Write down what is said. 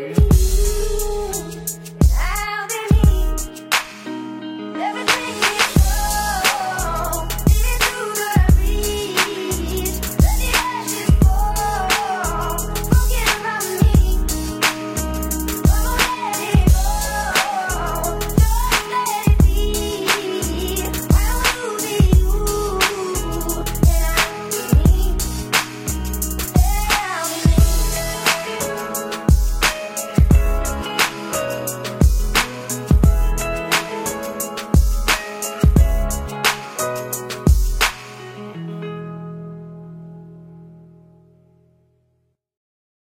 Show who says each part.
Speaker 1: Bye.